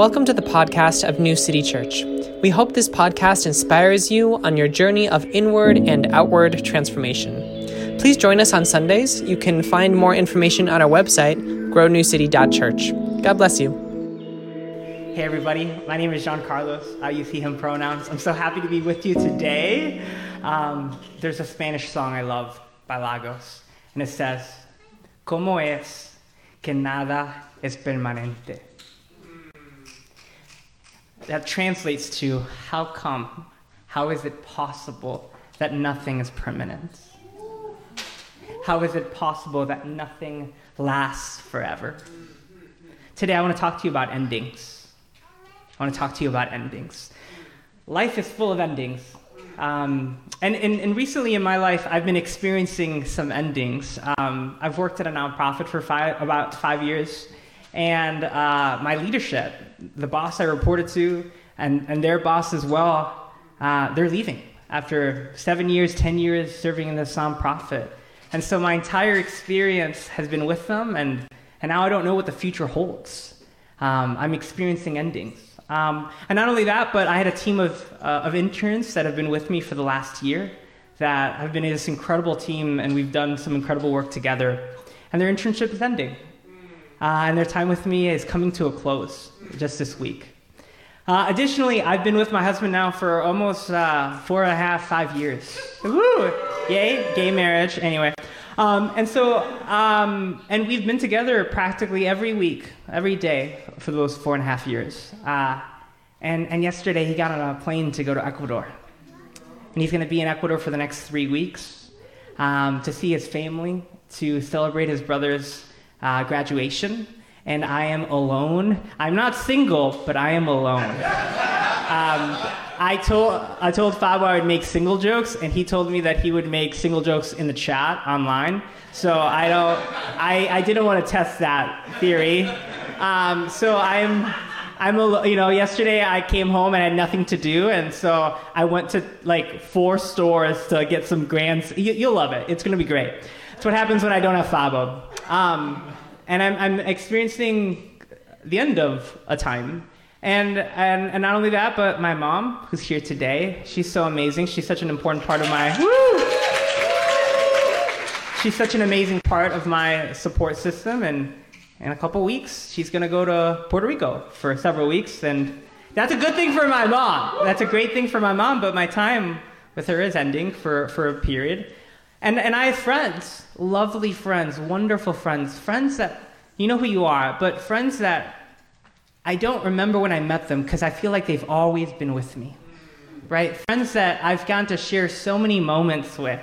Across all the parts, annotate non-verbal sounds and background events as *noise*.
Welcome to the podcast of New City Church. We hope this podcast inspires you on your journey of inward and outward transformation. Please join us on Sundays. You can find more information on our website, grownewcity.church. God bless you. Hey everybody, my name is John Carlos. I use he, him pronouns. I'm so happy to be with you today. Um, there's a Spanish song I love by Lagos, and it says, ¿Cómo es que nada es permanente? That translates to how come, how is it possible that nothing is permanent? How is it possible that nothing lasts forever? Today, I want to talk to you about endings. I want to talk to you about endings. Life is full of endings. Um, and, and, and, recently in my life, I've been experiencing some endings. Um, I've worked at a nonprofit for five, about five years, and uh, my leadership, the boss I reported to, and, and their boss as well, uh, they're leaving after seven years, 10 years serving in this nonprofit. And so my entire experience has been with them, and, and now I don't know what the future holds. Um, I'm experiencing endings. Um, and not only that, but I had a team of, uh, of interns that have been with me for the last year that have been this incredible team, and we've done some incredible work together. And their internship is ending. Uh, and their time with me is coming to a close just this week. Uh, additionally, I've been with my husband now for almost uh, four and a half, five years. Woo! Yay, gay marriage. Anyway. Um, and so, um, and we've been together practically every week, every day for those four and a half years. Uh, and, and yesterday, he got on a plane to go to Ecuador. And he's going to be in Ecuador for the next three weeks um, to see his family, to celebrate his brother's uh, graduation, and I am alone. I'm not single, but I am alone. Um, I told I told Fabo I would make single jokes, and he told me that he would make single jokes in the chat online. So I don't. I, I didn't want to test that theory. Um, so I'm. I'm a, you know, yesterday I came home and I had nothing to do, and so I went to like four stores to get some grand. You, will love it. It's gonna be great. It's what happens when I don't have Fabo. Um, and I'm, I'm experiencing the end of a time. And, and, and not only that, but my mom, who's here today, she's so amazing. She's such an important part of my. Woo! She's such an amazing part of my support system. And in a couple weeks, she's going to go to Puerto Rico for several weeks. And that's a good thing for my mom. That's a great thing for my mom, but my time with her is ending for, for a period. And, and I have friends, lovely friends, wonderful friends, friends that you know who you are, but friends that I don't remember when I met them because I feel like they've always been with me, right? Friends that I've gotten to share so many moments with.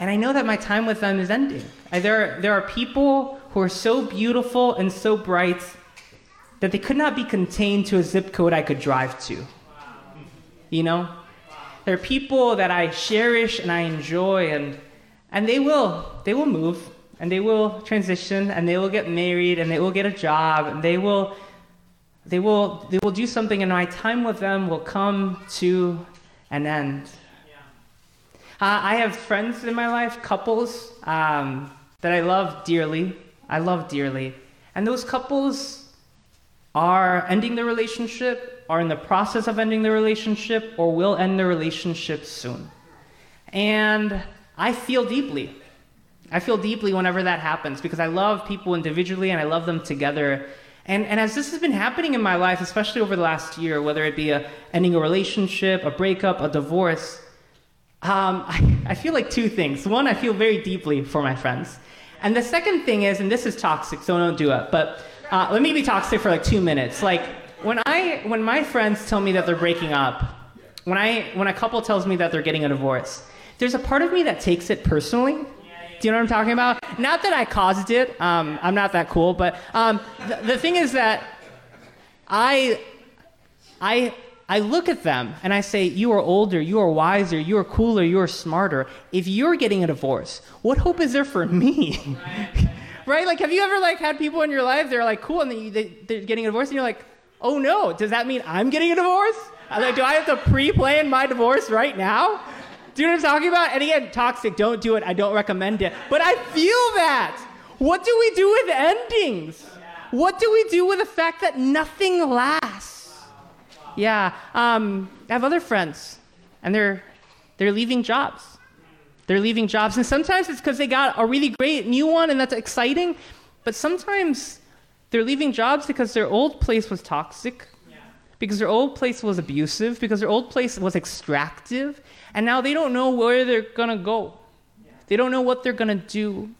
And I know that my time with them is ending. There, there are people who are so beautiful and so bright that they could not be contained to a zip code I could drive to. You know? There are people that I cherish and I enjoy, and, and they will, they will move, and they will transition, and they will get married, and they will get a job, and they will, they will, they will do something, and my time with them will come to an end. Uh, I have friends in my life, couples um, that I love dearly. I love dearly. And those couples are ending their relationship are in the process of ending the relationship or will end the relationship soon. And I feel deeply. I feel deeply whenever that happens because I love people individually and I love them together. And, and as this has been happening in my life, especially over the last year, whether it be a, ending a relationship, a breakup, a divorce, um, *laughs* I, I feel like two things. One, I feel very deeply for my friends. And the second thing is, and this is toxic, so don't do it, but uh, let me be toxic for like two minutes. Like, when I when my friends tell me that they're breaking up, when I when a couple tells me that they're getting a divorce, there's a part of me that takes it personally. Do you know what I'm talking about? Not that I caused it. Um, I'm not that cool, but um, the, thing is that I I I look at them and I say, You are older, you are wiser, you are cooler, you are smarter. If you're getting a divorce, what hope is there for me? *laughs* right? Like, have you ever like had people in your life? They're like cool, and they, they, are getting a divorce, and you're like, oh no, does that mean I'm getting a divorce? Like, do I have to pre-plan my divorce right now? Do you know what I'm talking about? And again, toxic, don't do it. I don't recommend it. But I feel that. What do we do with endings? what do we do with the fact that nothing lasts? Yeah, um, I have other friends, and they're they're leaving jobs. They're leaving jobs, and sometimes it's because they got a really great new one, and that's exciting. But sometimes they're leaving jobs because their old place was toxic, because their old place was abusive, because their old place was extractive, and now they don't know where they're gonna go. They don't know what they're gonna do.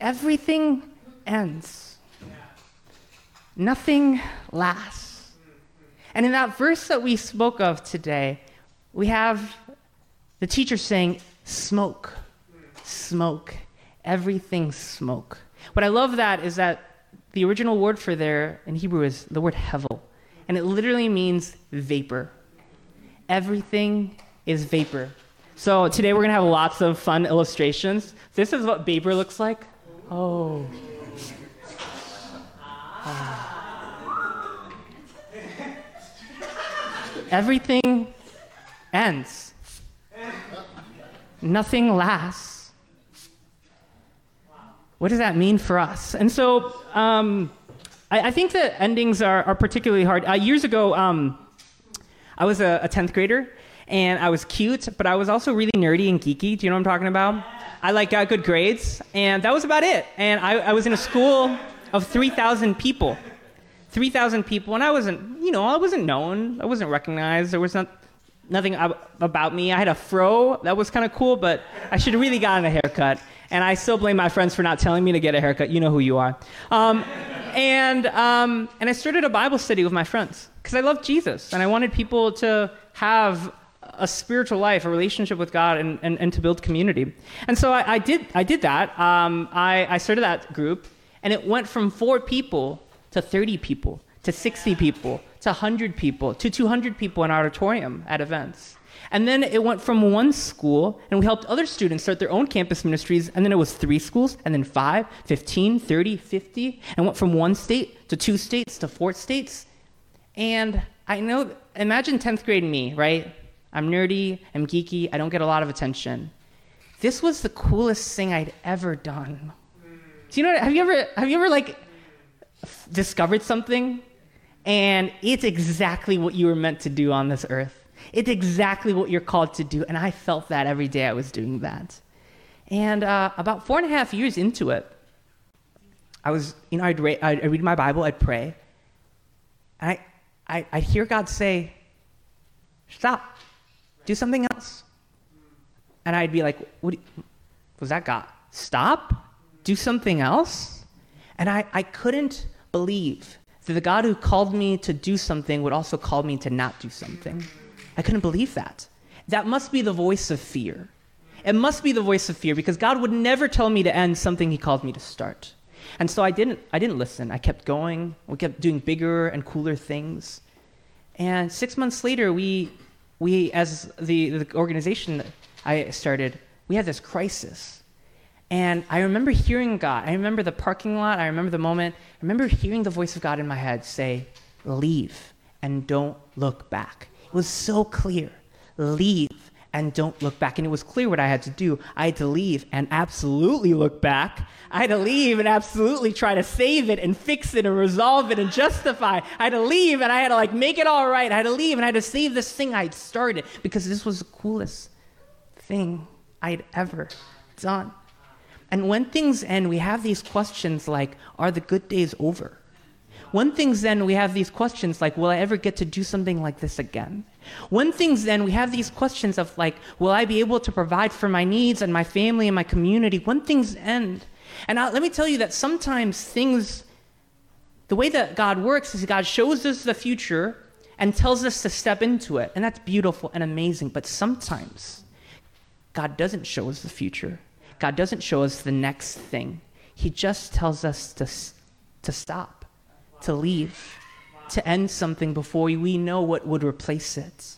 Everything ends. Nothing lasts. And in that verse that we spoke of today, we have the teacher saying, smoke, smoke, everything smoke. What I love that is that the original word for there in Hebrew is the word hevel, and it literally means vapor. Everything is vapor. So today we're gonna have lots of fun illustrations. This is what vapor looks like. Oh. Ah. Everything ends. Nothing lasts. What does that mean for us? And so um, I, I, think that endings are, are particularly hard. Uh, years ago, um, I was a, a 10th grader and I was cute, but I was also really nerdy and geeky. Do you know what I'm talking about? I like got good grades, and that was about it. And I, I was in a school of 3,000 people. 3,000 people, and I wasn't, you know, I wasn't known. I wasn't recognized. There was not, nothing about me. I had a fro. That was kind of cool, but I should have really gotten a haircut. And I still blame my friends for not telling me to get a haircut. You know who you are. Um, and, um, and I started a Bible study with my friends because I love Jesus, and I wanted people to have a spiritual life, a relationship with God, and, and, and to build community. And so I, I did, I did that. Um, I, I started that group, and it went from four people to 30 people to 60 people to 100 people to 200 people in auditorium at events. And then it went from one school, and we helped other students start their own campus ministries. And then it was three schools, and then five, 15, 30, 50, and went from one state to two states to four states. And I know, imagine 10th grade me, right? I'm nerdy, I'm geeky, I don't get a lot of attention. This was the coolest thing I'd ever done. Do you know? what, Have you ever have you ever like discovered something, and it's exactly what you were meant to do on this earth. It's exactly what you're called to do, and I felt that every day I was doing that. And uh, about four and a half years into it, I was, you know, I'd, ra- I'd read my Bible, I'd pray, and I, I, I'd hear God say, "Stop." do something else. And I'd be like, what you, was that God? Stop? Do something else? And I, I couldn't believe that the God who called me to do something would also call me to not do something. I couldn't believe that. That must be the voice of fear. It must be the voice of fear because God would never tell me to end something he called me to start. And so I didn't I didn't listen. I kept going. We kept doing bigger and cooler things. And 6 months later we we, as the, the organization I started, we had this crisis. And I remember hearing God. I remember the parking lot. I remember the moment. I remember hearing the voice of God in my head say, Leave and don't look back. Was so clear. Leave and don't look back. And it was clear what I had to do. I had to leave and absolutely look back. I had to leave and absolutely try to save it and fix it and resolve it and justify. I had to leave and I had to like make it all right. I had to leave and I had to save this thing I'd started because this was the coolest thing I'd ever done. And when things end, we have these questions like, are the good days over? When things then we have these questions like, will I ever get to do something like this again? When things then, we have these questions of like, will I be able to provide for my needs and my family and my community? When things end, and I, let me tell you that sometimes things, the way that God works is God shows us the future and tells us to step into it, and that's beautiful and amazing. But sometimes God doesn't show us the future. God doesn't show us the next thing. He just tells us to, to stop, to leave to end something before we know what would replace it.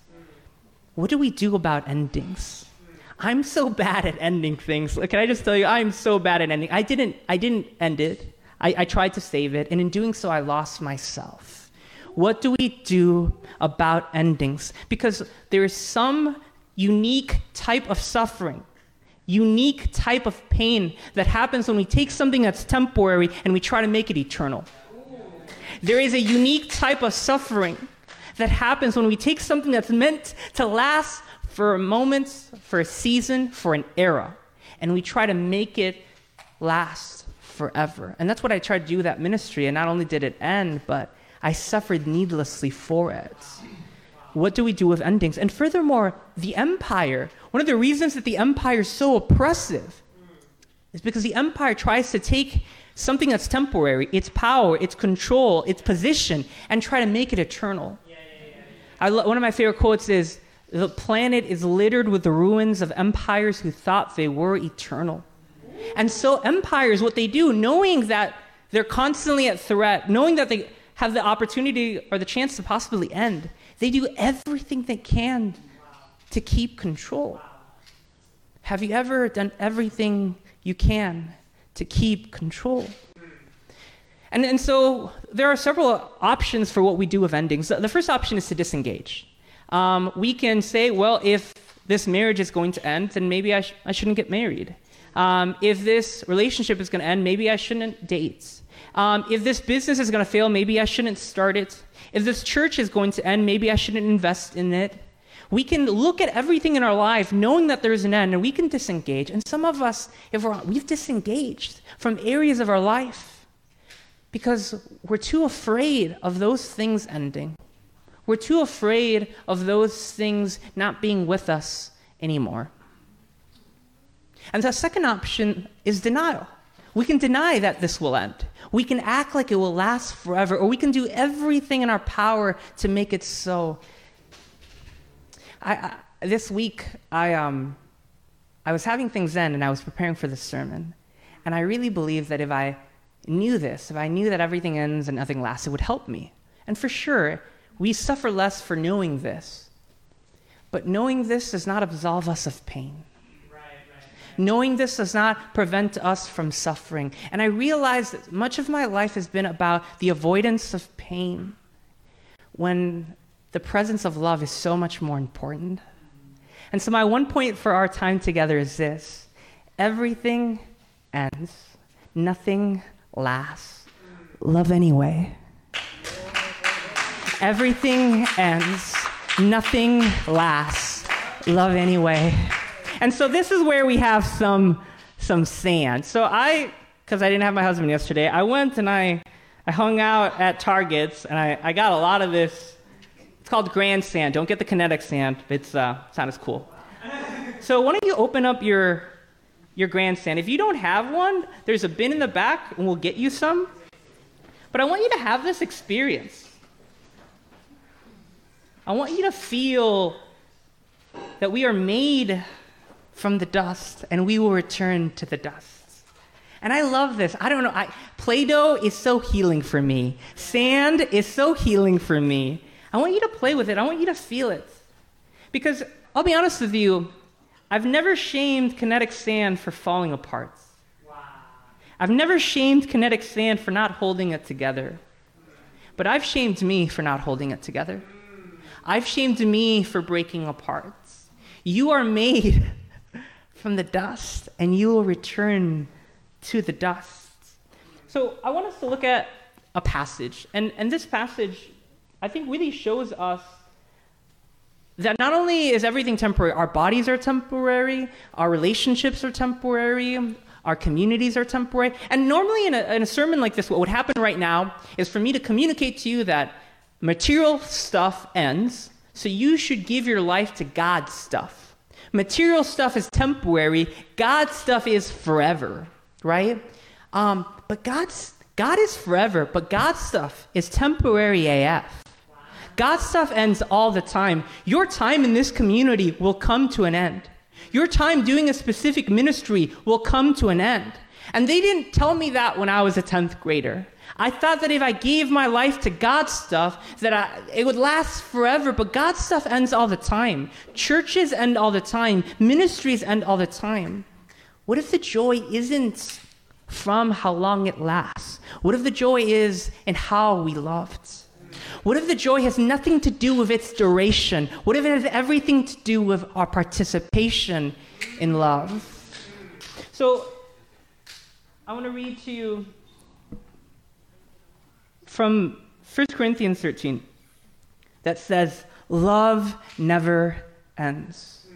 What do we do about endings? I'm so bad at ending things. Can I just tell you, I'm so bad at ending. I didn't, I didn't end it. I, I tried to save it, and in doing so, I lost myself. What do we do about endings? Because there is some unique type of suffering, unique type of pain that happens when we take something that's temporary and we try to make it eternal. There is a unique type of suffering that happens when we take something that's meant to last for a moment, for a season, for an era, and we try to make it last forever. And that's what I tried to do with that ministry. And not only did it end, but I suffered needlessly for it. What do we do with endings? And furthermore, the empire, one of the reasons that the empire is so oppressive is because the empire tries to take something that's temporary, its power, its control, its position, and try to make it eternal. I lo- one of my favorite quotes is The planet is littered with the ruins of empires who thought they were eternal. And so, empires, what they do, knowing that they're constantly at threat, knowing that they have the opportunity or the chance to possibly end, they do everything they can to keep control. Have you ever done everything you can to keep control? And, and so there are several options for what we do with endings. The first option is to disengage. Um, we can say, well, if this marriage is going to end, then maybe I, sh- I shouldn't get married. Um, if this relationship is going to end, maybe I shouldn't date. Um, if this business is going to fail, maybe I shouldn't start it. If this church is going to end, maybe I shouldn't invest in it. We can look at everything in our life knowing that there's an end and we can disengage. And some of us, if we're, we've disengaged from areas of our life because we're too afraid of those things ending. We're too afraid of those things not being with us anymore. And the second option is denial. We can deny that this will end. We can act like it will last forever, or we can do everything in our power to make it so. I, I, this week, I, um, I was having things in and I was preparing for this sermon. And I really believe that if I knew this, if I knew that everything ends and nothing lasts, it would help me. And for sure, we suffer less for knowing this. But knowing this does not absolve us of pain. Knowing this does not prevent us from suffering. And I realize that much of my life has been about the avoidance of pain when the presence of love is so much more important. And so, my one point for our time together is this everything ends, nothing lasts. Love anyway. Everything ends, nothing lasts. Love anyway. And so this is where we have some some sand. So I, because I didn't have my husband yesterday, I went and I I hung out at Targets and I, I got a lot of this. It's called grand sand. Don't get the kinetic sand. It's uh, it's not as cool. So why don't you open up your your grand sand? If you don't have one, there's a bin in the back and we'll get you some. But I want you to have this experience. I want you to feel that we are made from the dust and we will return to the dust. And I love this. I don't know. I, Play-Doh is so healing for me. Sand is so healing for me. I want you to play with it. I want you to feel it. Because I'll be honest with you, I've never shamed kinetic sand for falling apart. Wow. I've never shamed kinetic sand for not holding it together. But I've shamed me for not holding it together. I've shamed me for breaking apart. You are made *laughs* from the dust, and you will return to the dust. So I want us to look at a passage. And, and this passage, I think, really shows us that not only is everything temporary, our bodies are temporary, our relationships are temporary, our communities are temporary. And normally in a, in a sermon like this, what would happen right now is for me to communicate to you that material stuff ends, so you should give your life to God's stuff. Material stuff is temporary, God's stuff is forever, right? Um, but God's God is forever, but God's stuff is temporary AF. God's stuff ends all the time. Your time in this community will come to an end. Your time doing a specific ministry will come to an end. And they didn't tell me that when I was a 10th grader. I thought that if I gave my life to God's stuff, that I, it would last forever, but God's stuff ends all the time. Churches end all the time. Ministries end all the time. What if the joy isn't from how long it lasts? What if the joy is in how we loved? What if the joy has nothing to do with its duration? What if it has everything to do with our participation in love? So, I want to read to you from 1 Corinthians 13 that says, Love never ends.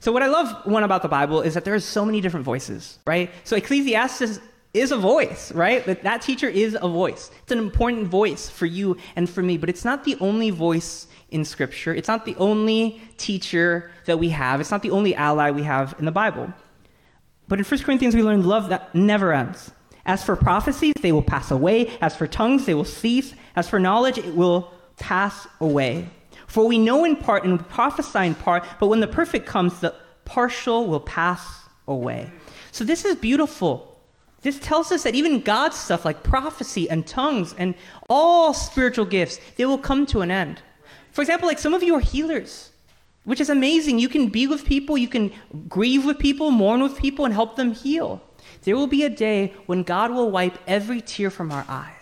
So, what I love one about the Bible is that there are so many different voices, right? So, Ecclesiastes is a voice, right? That, that teacher is a voice. It's an important voice for you and for me, but it's not the only voice in Scripture. It's not the only teacher that we have. It's not the only ally we have in the Bible. But in 1 Corinthians, we learn love that never ends. As for prophecies, they will pass away. As for tongues, they will cease. As for knowledge, it will pass away. For we know in part and we prophesy in part, but when the perfect comes, the partial will pass away. So this is beautiful. This tells us that even God's stuff like prophecy and tongues and all spiritual gifts, they will come to an end. For example, like some of you are healers, which is amazing. You can be with people, you can grieve with people, mourn with people, and help them heal. There will be a day when God will wipe every tear from our eyes.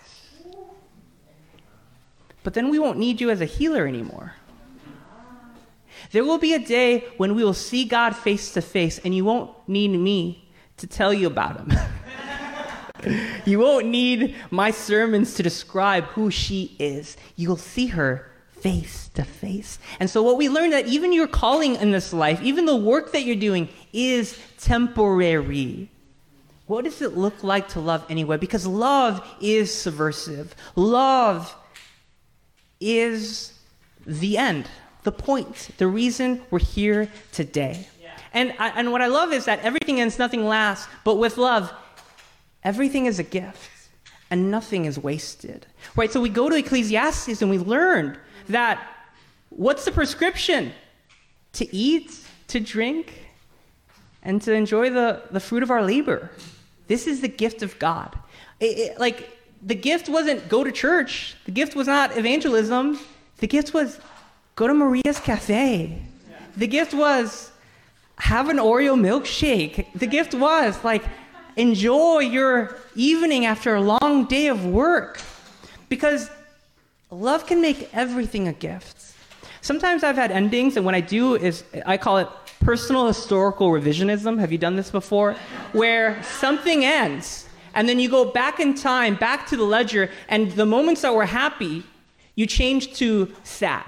But then we won't need you as a healer anymore. There will be a day when we will see God face to face, and you won't need me to tell you about him. *laughs* *laughs* you won't need my sermons to describe who she is. You'll see her face to face. And so, what we learned that even your calling in this life, even the work that you're doing, is temporary. What does it look like to love anyway? Because love is subversive. Love is the end, the point, the reason we're here today. Yeah. And, I, and what I love is that everything ends, nothing lasts, but with love, everything is a gift and nothing is wasted. Right? So we go to Ecclesiastes and we learned that what's the prescription? To eat, to drink, and to enjoy the, the fruit of our labor. This is the gift of God. It, it, like, the gift wasn't go to church, the gift was not evangelism, the gift was go to Maria's Cafe. The gift was have an Oreo milkshake. The gift was like enjoy your evening after a long day of work. Because love can make everything a gift. Sometimes I've had endings, and what I do is I call it personal historical revisionism. Have you done this before? Where something ends, and then you go back in time, back to the ledger, and the moments that were happy, you change to sad.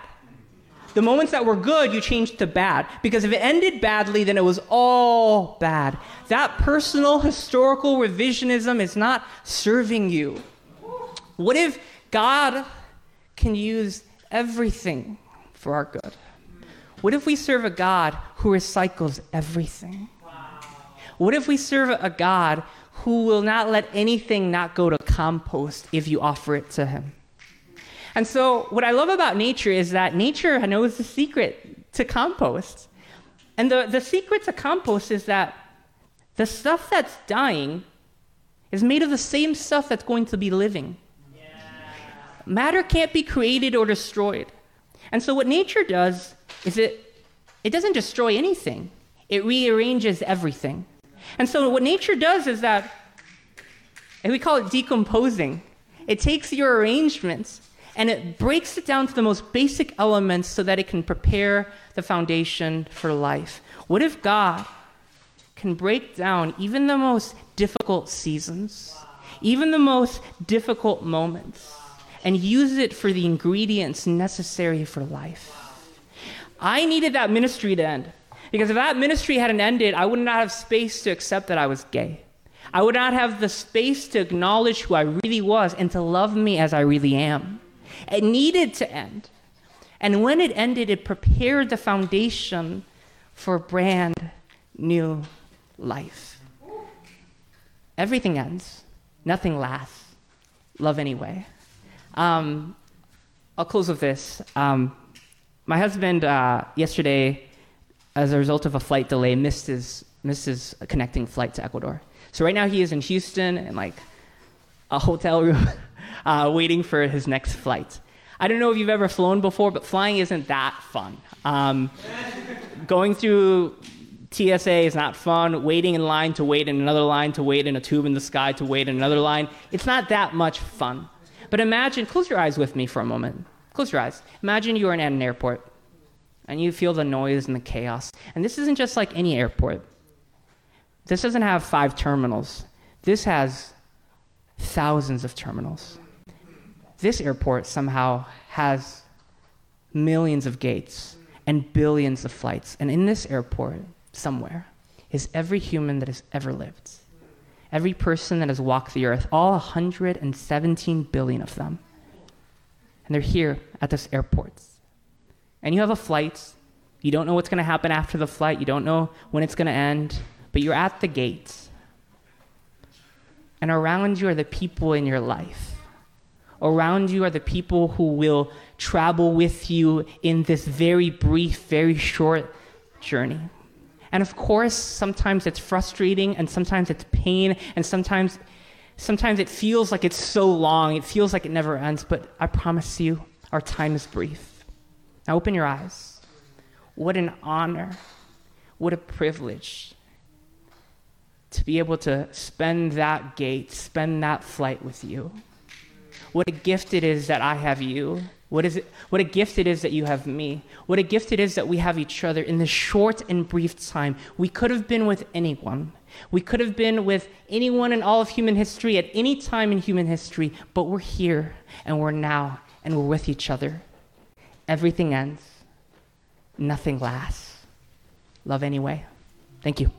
The moments that were good, you changed to bad. Because if it ended badly, then it was all bad. That personal historical revisionism is not serving you. What if God can use everything for our good? What if we serve a God who recycles everything? What if we serve a God who will not let anything not go to compost if you offer it to him? And so, what I love about nature is that nature knows the secret to compost. And the, the secret to compost is that the stuff that's dying is made of the same stuff that's going to be living. Yeah. Matter can't be created or destroyed. And so, what nature does is it, it doesn't destroy anything, it rearranges everything. And so, what nature does is that, and we call it decomposing, it takes your arrangements and it breaks it down to the most basic elements so that it can prepare the foundation for life. What if God can break down even the most difficult seasons, even the most difficult moments, and use it for the ingredients necessary for life? I needed that ministry to end. Because if that ministry hadn't ended, I would not have space to accept that I was gay. I would not have the space to acknowledge who I really was and to love me as I really am. It needed to end. And when it ended, it prepared the foundation for brand new life. Everything ends, nothing lasts. Love anyway. Um, I'll close with this. Um, my husband, uh, yesterday, as a result of a flight delay, missed his, missed his connecting flight to Ecuador. So right now he is in Houston in like a hotel room *laughs* uh, waiting for his next flight. I don't know if you've ever flown before, but flying isn't that fun. Um, going through TSA is not fun. Waiting in line to wait in another line to wait in a tube in the sky to wait in another line. It's not that much fun. But imagine, close your eyes with me for a moment. Close your eyes. Imagine you are in an airport and you feel the noise and the chaos. And this isn't just like any airport. This doesn't have five terminals. This has thousands of terminals. this airport somehow has millions of gates and billions of flights. And in this airport, somewhere, is every human that has ever lived. Every person that has walked the earth, all 117 billion of them. And they're here at this airport. And you have a flight. You don't know what's going to happen after the flight. You don't know when it's going to end. But you're at the gate. And around you are the people in your life. Around you are the people who will travel with you in this very brief, very short journey. And of course, sometimes it's frustrating and sometimes it's pain and sometimes sometimes it feels like it's so long. It feels like it never ends, but I promise you, our time is brief. Now open your eyes. What an honor. What a privilege to be able to spend that gate, spend that flight with you. What a gift it is that I have you. What, is it, what a gift it is that you have me. What a gift it is that we have each other in this short and brief time. We could have been with anyone. We could have been with anyone in all of human history at any time in human history, but we're here and we're now and we're with each other. Everything ends, nothing lasts. Love anyway. Thank you.